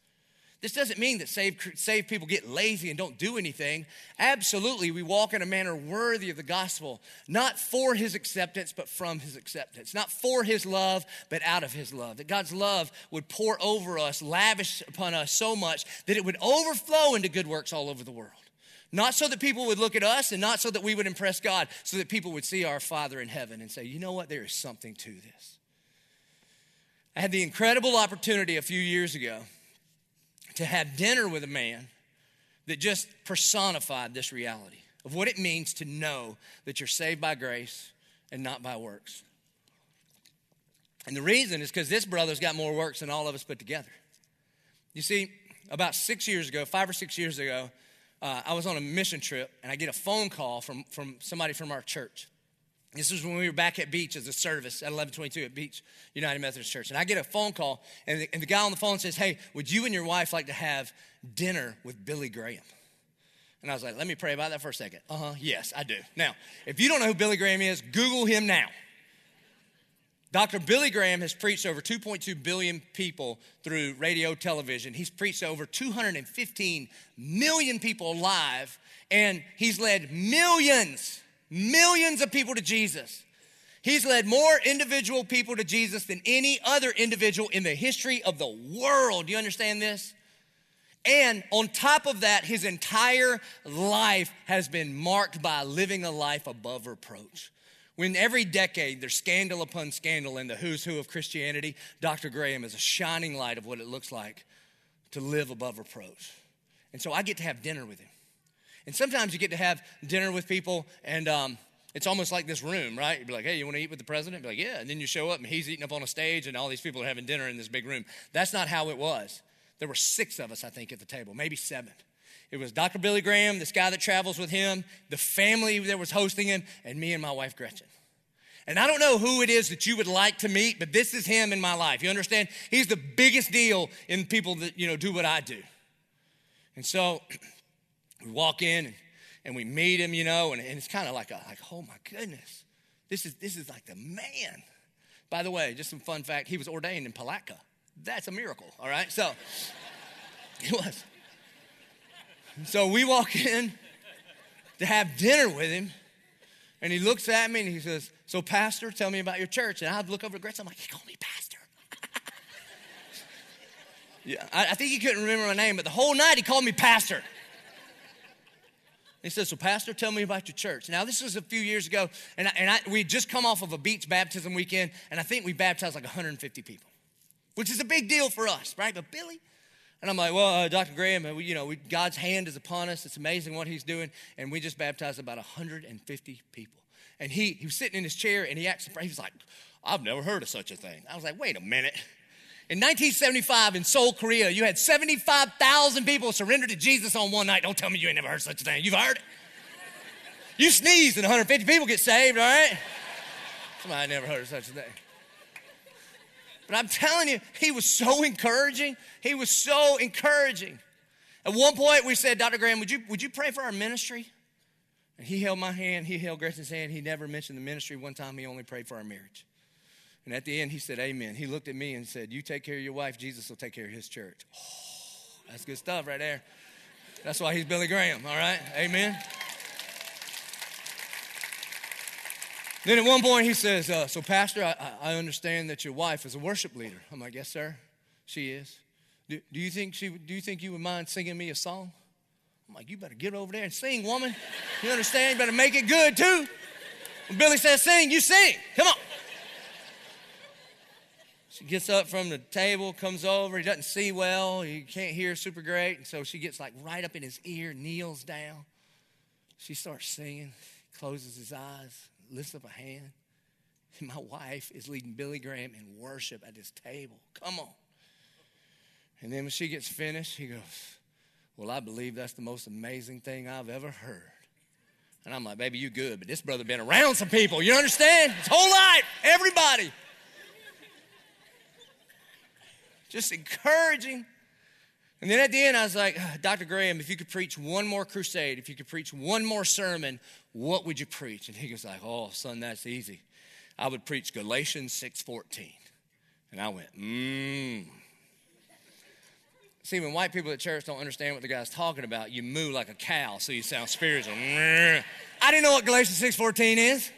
This doesn't mean that saved, saved people get lazy and don't do anything. Absolutely, we walk in a manner worthy of the gospel, not for his acceptance, but from his acceptance. Not for his love, but out of his love. That God's love would pour over us, lavish upon us so much that it would overflow into good works all over the world. Not so that people would look at us and not so that we would impress God, so that people would see our Father in heaven and say, you know what, there is something to this. I had the incredible opportunity a few years ago to have dinner with a man that just personified this reality of what it means to know that you're saved by grace and not by works. And the reason is because this brother's got more works than all of us put together. You see, about six years ago, five or six years ago, uh, I was on a mission trip and I get a phone call from, from somebody from our church. This was when we were back at Beach as a service at 1122 at Beach United Methodist Church. And I get a phone call, and the, and the guy on the phone says, Hey, would you and your wife like to have dinner with Billy Graham? And I was like, Let me pray about that for a second. Uh huh, yes, I do. Now, if you don't know who Billy Graham is, Google him now. Dr. Billy Graham has preached over 2.2 billion people through radio, television. He's preached to over 215 million people live, and he's led millions, millions of people to Jesus. He's led more individual people to Jesus than any other individual in the history of the world. Do you understand this? And on top of that, his entire life has been marked by living a life above reproach. When every decade there's scandal upon scandal in the who's who of Christianity, Dr. Graham is a shining light of what it looks like to live above reproach. And so I get to have dinner with him. And sometimes you get to have dinner with people, and um, it's almost like this room, right? You'd be like, hey, you want to eat with the president? Be like, yeah. And then you show up, and he's eating up on a stage, and all these people are having dinner in this big room. That's not how it was. There were six of us, I think, at the table, maybe seven. It was Dr. Billy Graham, this guy that travels with him, the family that was hosting him, and me and my wife Gretchen. And I don't know who it is that you would like to meet, but this is him in my life. You understand? He's the biggest deal in people that, you know, do what I do. And so we walk in and, and we meet him, you know, and, and it's kind of like, a, like, oh my goodness, this is, this is like the man. By the way, just some fun fact, he was ordained in Palatka. That's a miracle, all right? So, it was. So we walk in to have dinner with him, and he looks at me and he says, So, Pastor, tell me about your church. And I'd look over at Gretchen, I'm like, He called me Pastor. yeah, I, I think he couldn't remember my name, but the whole night he called me Pastor. He says, So, Pastor, tell me about your church. Now, this was a few years ago, and, I, and I, we just come off of a beach baptism weekend, and I think we baptized like 150 people, which is a big deal for us, right? But Billy, And I'm like, well, uh, Dr. Graham, uh, you know, we, God's hand is upon us. It's amazing what he's doing. And we just baptized about 150 people. And he, he was sitting in his chair and he asked, he was like, I've never heard of such a thing. I was like, wait a minute. In 1975 in Seoul, Korea, you had 75,000 people surrender to Jesus on one night. Don't tell me you ain't never heard such a thing. You've heard it. You sneeze and 150 people get saved, all right? Somebody never heard of such a thing. But I'm telling you, he was so encouraging. He was so encouraging. At one point, we said, Dr. Graham, would you, would you pray for our ministry? And he held my hand, he held Gretchen's hand. He never mentioned the ministry. One time, he only prayed for our marriage. And at the end, he said, Amen. He looked at me and said, You take care of your wife, Jesus will take care of his church. Oh, that's good stuff right there. That's why he's Billy Graham, all right? Amen. Then at one point he says, uh, So, Pastor, I, I, understand that your wife is a worship leader. I'm like, Yes, sir, she is. Do, do, you think she, do you think you would mind singing me a song? I'm like, You better get over there and sing, woman. You understand? You better make it good, too. When Billy says sing, you sing. Come on. She gets up from the table, comes over. He doesn't see well. He can't hear super great. And so she gets like right up in his ear, kneels down. She starts singing, closes his eyes lifts up a hand. And my wife is leading Billy Graham in worship at his table. Come on. And then when she gets finished, he goes, Well, I believe that's the most amazing thing I've ever heard. And I'm like, Baby, you good, but this brother been around some people. You understand? His whole life, everybody. Just encouraging. And then at the end, I was like, ah, Dr. Graham, if you could preach one more crusade, if you could preach one more sermon, what would you preach? And he goes like, oh, son, that's easy. I would preach Galatians 6.14. And I went, mmm. See, when white people at church don't understand what the guy's talking about, you moo like a cow so you sound spiritual. I didn't know what Galatians 6.14 is.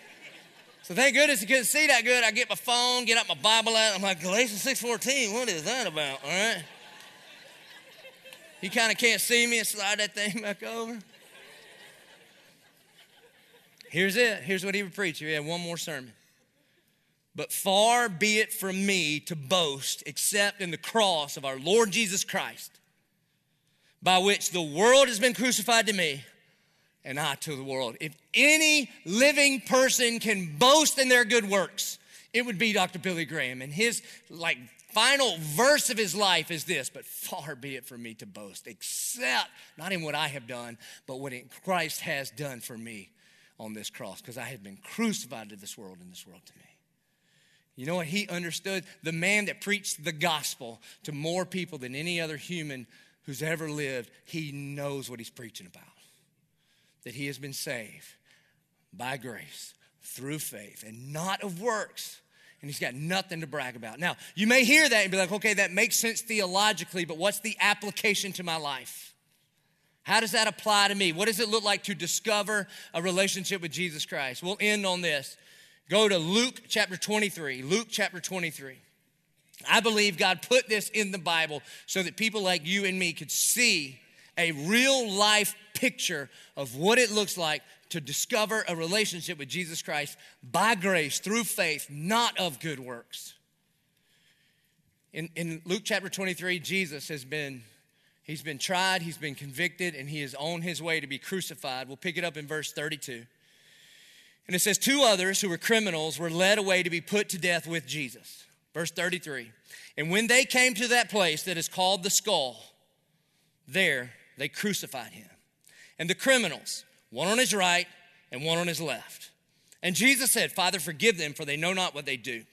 So thank goodness he couldn't see that good. I get my phone, get out my Bible out. I'm like, Galatians 6.14, what is that about? All right. You kind of can't see me and slide that thing back over. Here's it. Here's what he would preach. He had one more sermon. But far be it from me to boast except in the cross of our Lord Jesus Christ, by which the world has been crucified to me and I to the world. If any living person can boast in their good works, it would be Dr. Billy Graham. And his like final verse of his life is this, but far be it from me to boast, except not in what I have done, but what Christ has done for me on this cross because I have been crucified to this world and this world to me. You know what? He understood the man that preached the gospel to more people than any other human who's ever lived. He knows what he's preaching about. That he has been saved by grace through faith and not of works. And he's got nothing to brag about. Now, you may hear that and be like, okay, that makes sense theologically, but what's the application to my life? How does that apply to me? What does it look like to discover a relationship with Jesus Christ? We'll end on this. Go to Luke chapter 23. Luke chapter 23. I believe God put this in the Bible so that people like you and me could see a real life picture of what it looks like to discover a relationship with Jesus Christ by grace through faith, not of good works. In, in Luke chapter 23, Jesus has been He's been tried, he's been convicted, and he is on his way to be crucified. We'll pick it up in verse 32. And it says, Two others who were criminals were led away to be put to death with Jesus. Verse 33. And when they came to that place that is called the skull, there they crucified him. And the criminals, one on his right and one on his left. And Jesus said, Father, forgive them, for they know not what they do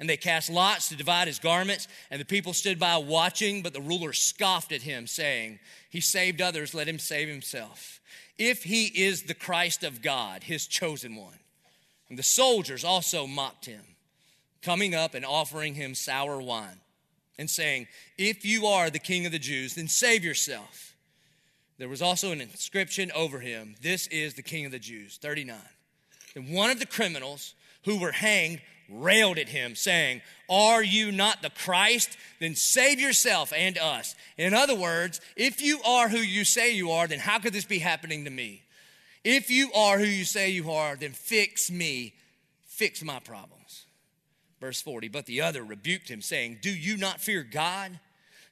and they cast lots to divide his garments. And the people stood by watching, but the ruler scoffed at him, saying, He saved others, let him save himself. If he is the Christ of God, his chosen one. And the soldiers also mocked him, coming up and offering him sour wine, and saying, If you are the king of the Jews, then save yourself. There was also an inscription over him, This is the king of the Jews. 39. And one of the criminals who were hanged railed at him, saying, Are you not the Christ? Then save yourself and us. In other words, if you are who you say you are, then how could this be happening to me? If you are who you say you are, then fix me, fix my problems. Verse 40, but the other rebuked him, saying, Do you not fear God?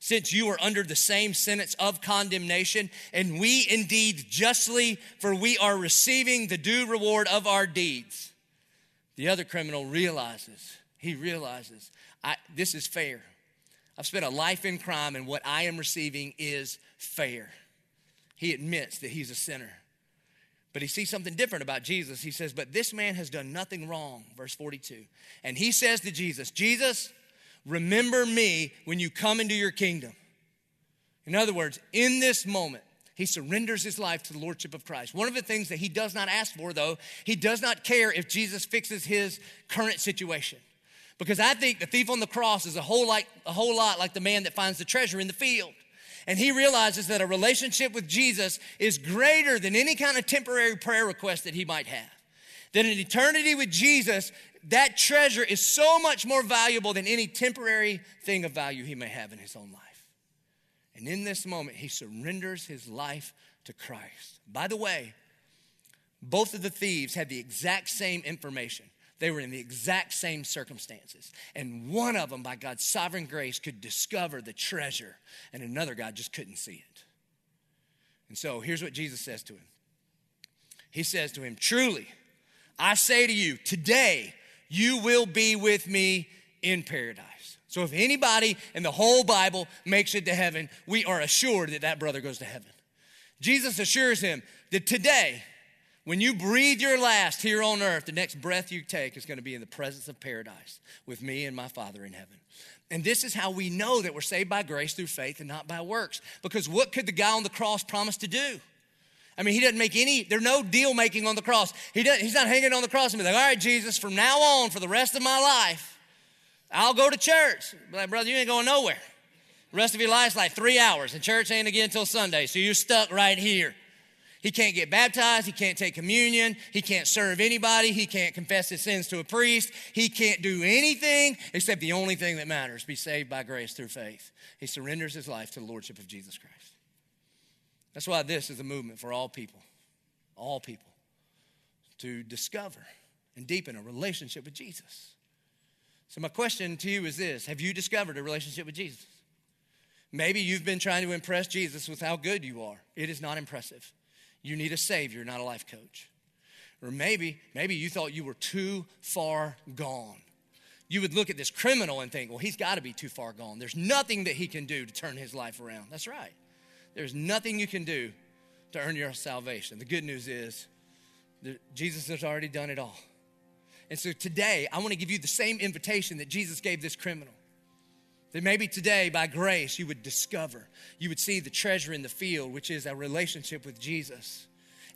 since you are under the same sentence of condemnation, and we indeed justly, for we are receiving the due reward of our deeds. The other criminal realizes, he realizes, I, this is fair. I've spent a life in crime, and what I am receiving is fair. He admits that he's a sinner. But he sees something different about Jesus. He says, But this man has done nothing wrong, verse 42. And he says to Jesus, Jesus, remember me when you come into your kingdom. In other words, in this moment, he surrenders his life to the lordship of Christ. One of the things that he does not ask for, though, he does not care if Jesus fixes his current situation. Because I think the thief on the cross is a whole, like, a whole lot like the man that finds the treasure in the field. And he realizes that a relationship with Jesus is greater than any kind of temporary prayer request that he might have. That an eternity with Jesus, that treasure is so much more valuable than any temporary thing of value he may have in his own life. And in this moment, he surrenders his life to Christ. By the way, both of the thieves had the exact same information. They were in the exact same circumstances. And one of them, by God's sovereign grace, could discover the treasure, and another guy just couldn't see it. And so here's what Jesus says to him He says to him, Truly, I say to you, today you will be with me in paradise. So if anybody in the whole Bible makes it to heaven, we are assured that that brother goes to heaven. Jesus assures him that today, when you breathe your last here on earth, the next breath you take is going to be in the presence of paradise with me and my Father in heaven. And this is how we know that we're saved by grace through faith and not by works. Because what could the guy on the cross promise to do? I mean, he doesn't make any, there's no deal making on the cross. He doesn't, he's not hanging on the cross and be like, all right, Jesus, from now on, for the rest of my life, I'll go to church. But like, brother, you ain't going nowhere. The rest of your life's like three hours, and church ain't again until Sunday, so you're stuck right here. He can't get baptized. He can't take communion. He can't serve anybody. He can't confess his sins to a priest. He can't do anything except the only thing that matters be saved by grace through faith. He surrenders his life to the Lordship of Jesus Christ. That's why this is a movement for all people, all people, to discover and deepen a relationship with Jesus. So, my question to you is this Have you discovered a relationship with Jesus? Maybe you've been trying to impress Jesus with how good you are. It is not impressive. You need a savior, not a life coach. Or maybe, maybe you thought you were too far gone. You would look at this criminal and think, well, he's got to be too far gone. There's nothing that he can do to turn his life around. That's right. There's nothing you can do to earn your salvation. The good news is Jesus has already done it all. And so today, I want to give you the same invitation that Jesus gave this criminal. That maybe today, by grace, you would discover, you would see the treasure in the field, which is a relationship with Jesus.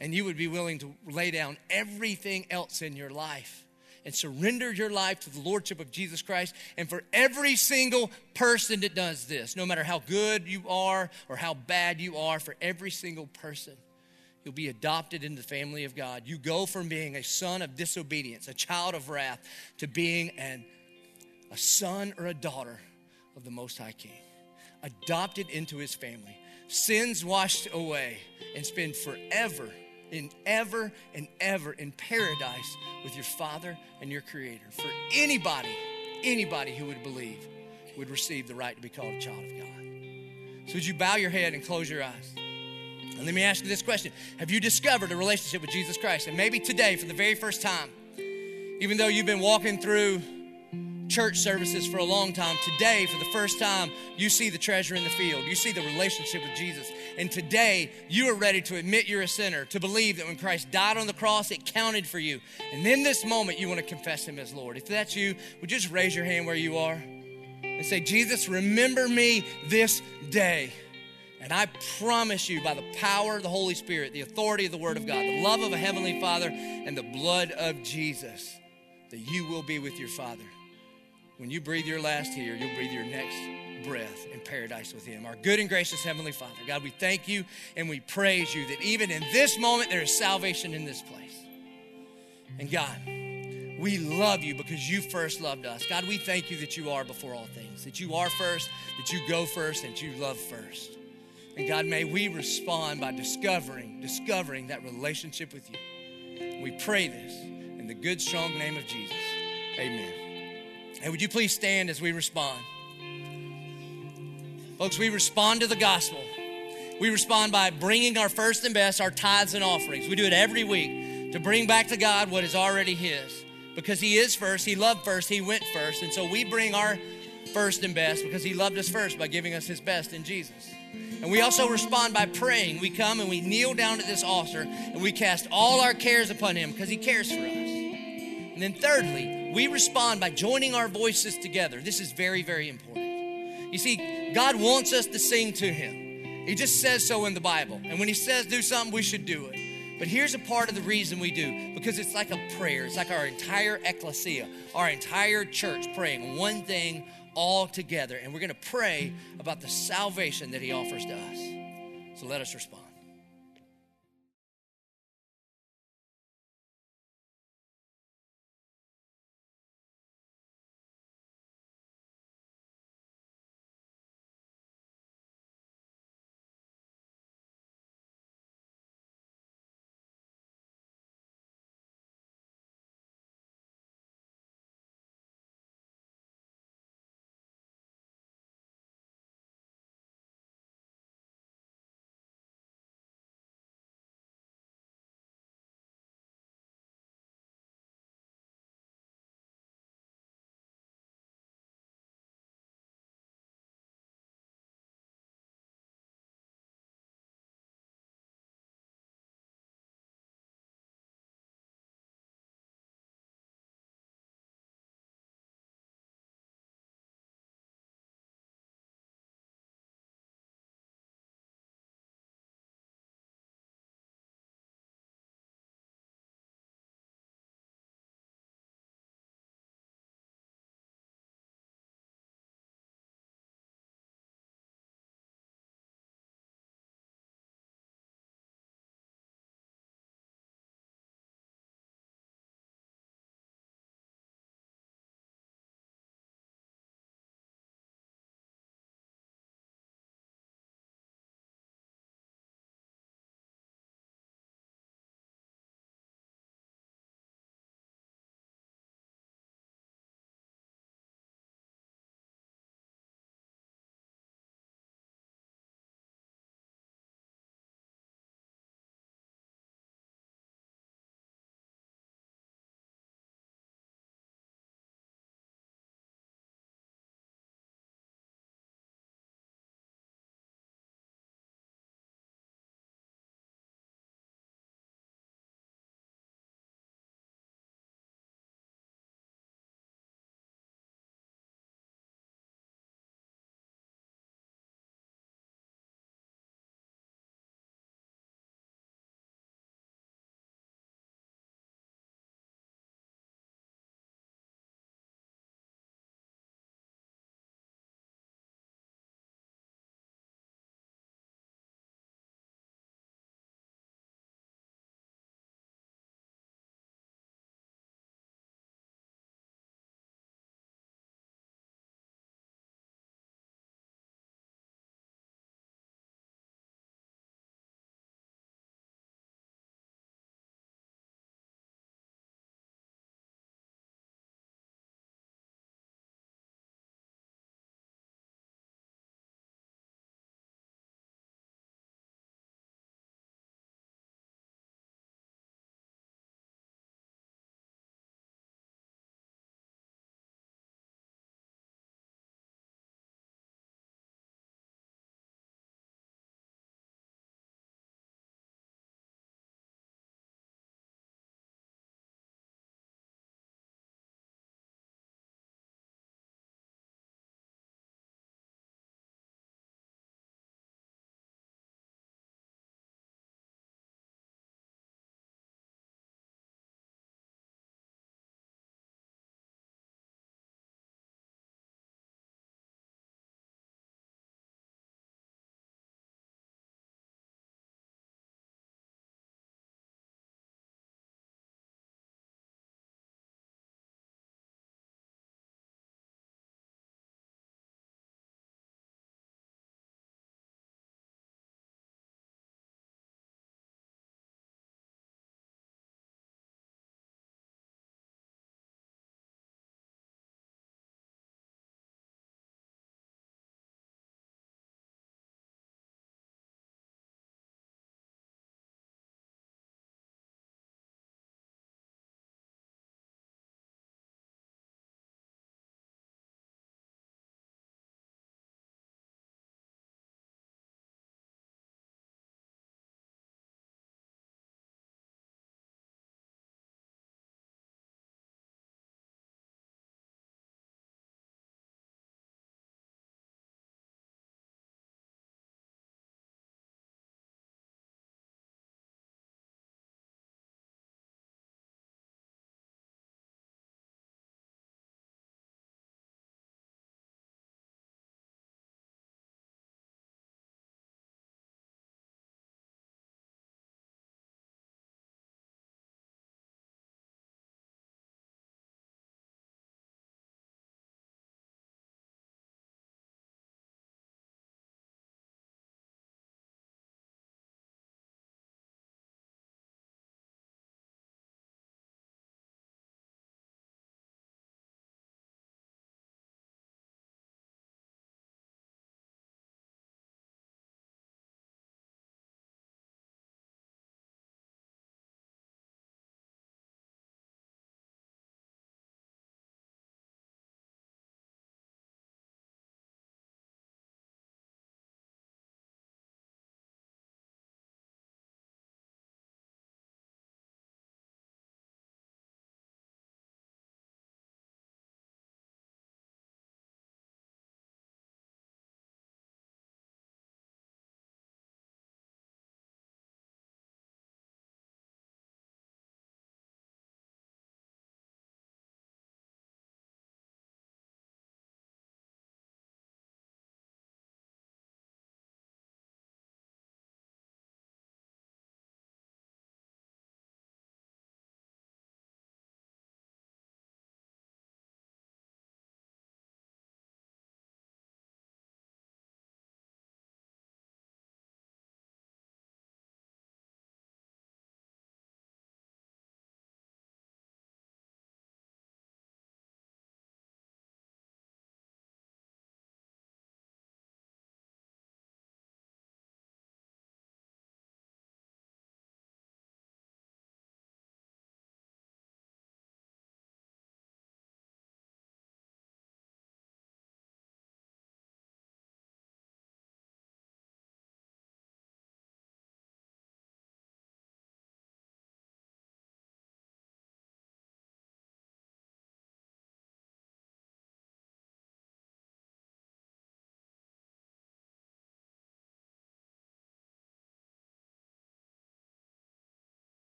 And you would be willing to lay down everything else in your life and surrender your life to the Lordship of Jesus Christ. And for every single person that does this, no matter how good you are or how bad you are, for every single person, you'll be adopted into the family of God. You go from being a son of disobedience, a child of wrath, to being an, a son or a daughter of the Most High King, adopted into his family, sins washed away, and spend forever in ever and ever in paradise with your Father and your Creator. For anybody, anybody who would believe would receive the right to be called a child of God. So, would you bow your head and close your eyes? And let me ask you this question Have you discovered a relationship with Jesus Christ? And maybe today, for the very first time, even though you've been walking through church services for a long time, today, for the first time, you see the treasure in the field. You see the relationship with Jesus. And today, you are ready to admit you're a sinner, to believe that when Christ died on the cross, it counted for you. And in this moment, you want to confess Him as Lord. If that's you, would you just raise your hand where you are and say, Jesus, remember me this day. And I promise you, by the power of the Holy Spirit, the authority of the Word of God, the love of a Heavenly Father, and the blood of Jesus, that you will be with your Father. When you breathe your last here, you'll breathe your next breath in paradise with Him. Our good and gracious Heavenly Father, God, we thank you and we praise you that even in this moment there is salvation in this place. And God, we love you because you first loved us. God, we thank you that you are before all things, that you are first, that you go first, that you love first. And God, may we respond by discovering, discovering that relationship with you. We pray this in the good, strong name of Jesus. Amen. And would you please stand as we respond? Folks, we respond to the gospel. We respond by bringing our first and best, our tithes and offerings. We do it every week to bring back to God what is already His. Because He is first, He loved first, He went first. And so we bring our first and best because He loved us first by giving us His best in Jesus. And we also respond by praying. We come and we kneel down at this altar and we cast all our cares upon Him because He cares for us. And then, thirdly, we respond by joining our voices together. This is very, very important. You see, God wants us to sing to Him. He just says so in the Bible. And when He says do something, we should do it. But here's a part of the reason we do because it's like a prayer. It's like our entire ecclesia, our entire church praying one thing all together. And we're going to pray about the salvation that He offers to us. So let us respond.